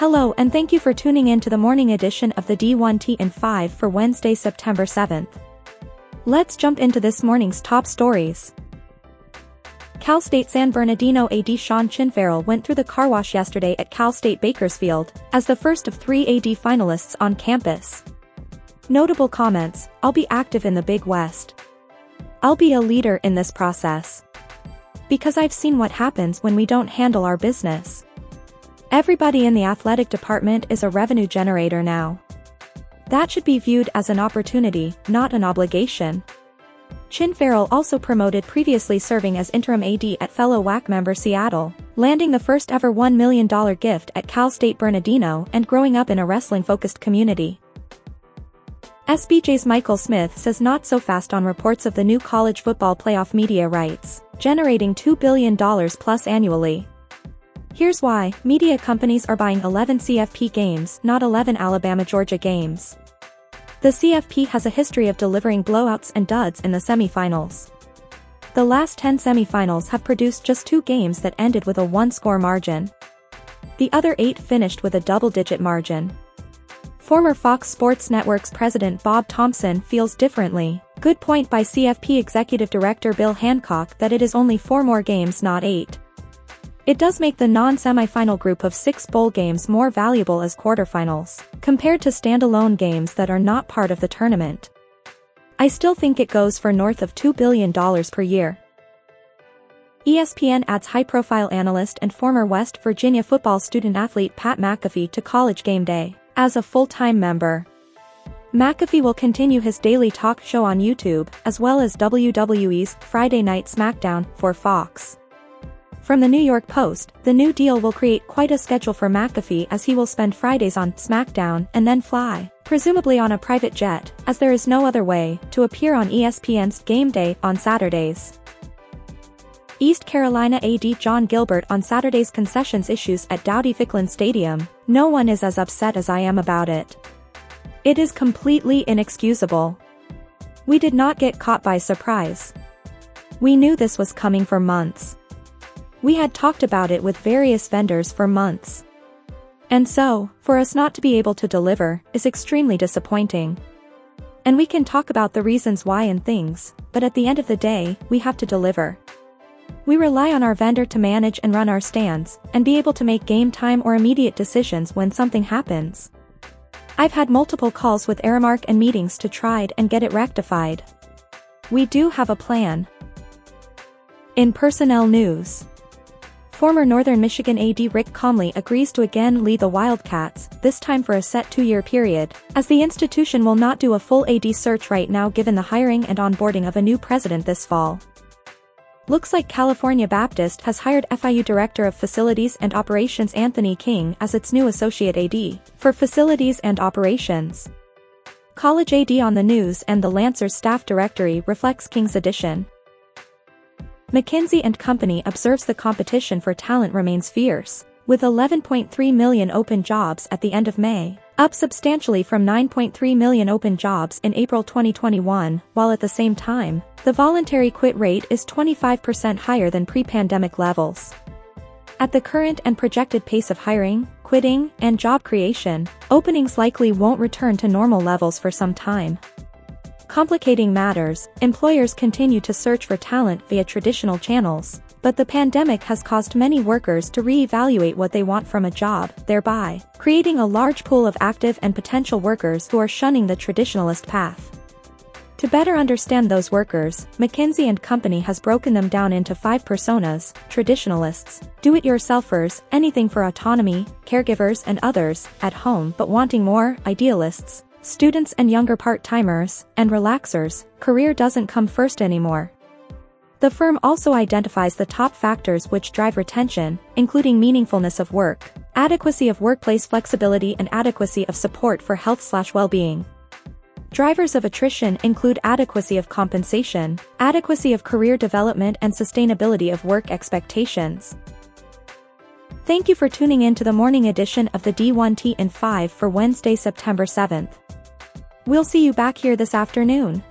Hello and thank you for tuning in to the morning edition of the D1T in 5 for Wednesday, September 7th. Let's jump into this morning's top stories. Cal State San Bernardino AD Sean Chinfarrell went through the car wash yesterday at Cal State Bakersfield, as the first of three AD finalists on campus. Notable comments, I'll be active in the Big West. I'll be a leader in this process. Because I've seen what happens when we don't handle our business. Everybody in the athletic department is a revenue generator now. That should be viewed as an opportunity, not an obligation. Chinfarrell also promoted previously serving as interim AD at fellow WAC member Seattle, landing the first ever $1 million gift at Cal State Bernardino and growing up in a wrestling-focused community. SBJ's Michael Smith says not so fast on reports of the new college football playoff media rights, generating $2 billion plus annually. Here's why, media companies are buying 11 CFP games, not 11 Alabama-Georgia games. The CFP has a history of delivering blowouts and duds in the semifinals. The last 10 semifinals have produced just two games that ended with a one-score margin. The other eight finished with a double-digit margin. Former Fox Sports Network's president Bob Thompson feels differently. Good point by CFP Executive Director Bill Hancock that it is only four more games not eight. It does make the non-semifinal group of six bowl games more valuable as quarterfinals, compared to standalone games that are not part of the tournament. I still think it goes for north of $2 billion per year. ESPN adds high-profile analyst and former West Virginia football student-athlete Pat McAfee to College Game Day as a full-time member. McAfee will continue his daily talk show on YouTube, as well as WWE's Friday Night SmackDown for Fox. From the New York Post, the new deal will create quite a schedule for McAfee as he will spend Fridays on SmackDown and then fly, presumably on a private jet, as there is no other way, to appear on ESPN's Game Day on Saturdays. East Carolina AD John Gilbert on Saturday's concessions issues at Dowdy-Ficklen Stadium, no one is as upset as I am about it. It is completely inexcusable. We did not get caught by surprise. We knew this was coming for months. We had talked about it with various vendors for months. And so, for us not to be able to deliver, is extremely disappointing. And we can talk about the reasons why and things, but at the end of the day, we have to deliver. We rely on our vendor to manage and run our stands, and be able to make game time or immediate decisions when something happens. I've had multiple calls with Aramark and meetings to try and get it rectified. We do have a plan. In personnel news. Former Northern Michigan AD Rick Comley agrees to again lead the Wildcats, this time for a set two-year period, as the institution will not do a full AD search right now given the hiring and onboarding of a new president this fall. Looks like California Baptist has hired FIU Director of Facilities and Operations Anthony King as its new Associate AD for Facilities and Operations. College AD on the news and the Lancers staff directory reflects King's addition. McKinsey & Company observes the competition for talent remains fierce, with 11.3 million open jobs at the end of May, up substantially from 9.3 million open jobs in April 2021, while at the same time, the voluntary quit rate is 25% higher than pre-pandemic levels. At the current and projected pace of hiring, quitting, and job creation, openings likely won't return to normal levels for some time. Complicating matters, employers continue to search for talent via traditional channels, but the pandemic has caused many workers to re-evaluate what they want from a job, thereby creating a large pool of active and potential workers who are shunning the traditionalist path. To better understand those workers, McKinsey & Company has broken them down into five personas, traditionalists, do-it-yourselfers, anything for autonomy, caregivers and others, at home but wanting more, idealists, students and younger part-timers, and relaxers, career doesn't come first anymore. The firm also identifies the top factors which drive retention, including meaningfulness of work, adequacy of workplace flexibility and adequacy of support for health-well-being. Drivers of attrition include adequacy of compensation, adequacy of career development and sustainability of work expectations. Thank you for tuning in to the morning edition of the D1T in 5 for Wednesday, September 7th. We'll see you back here this afternoon.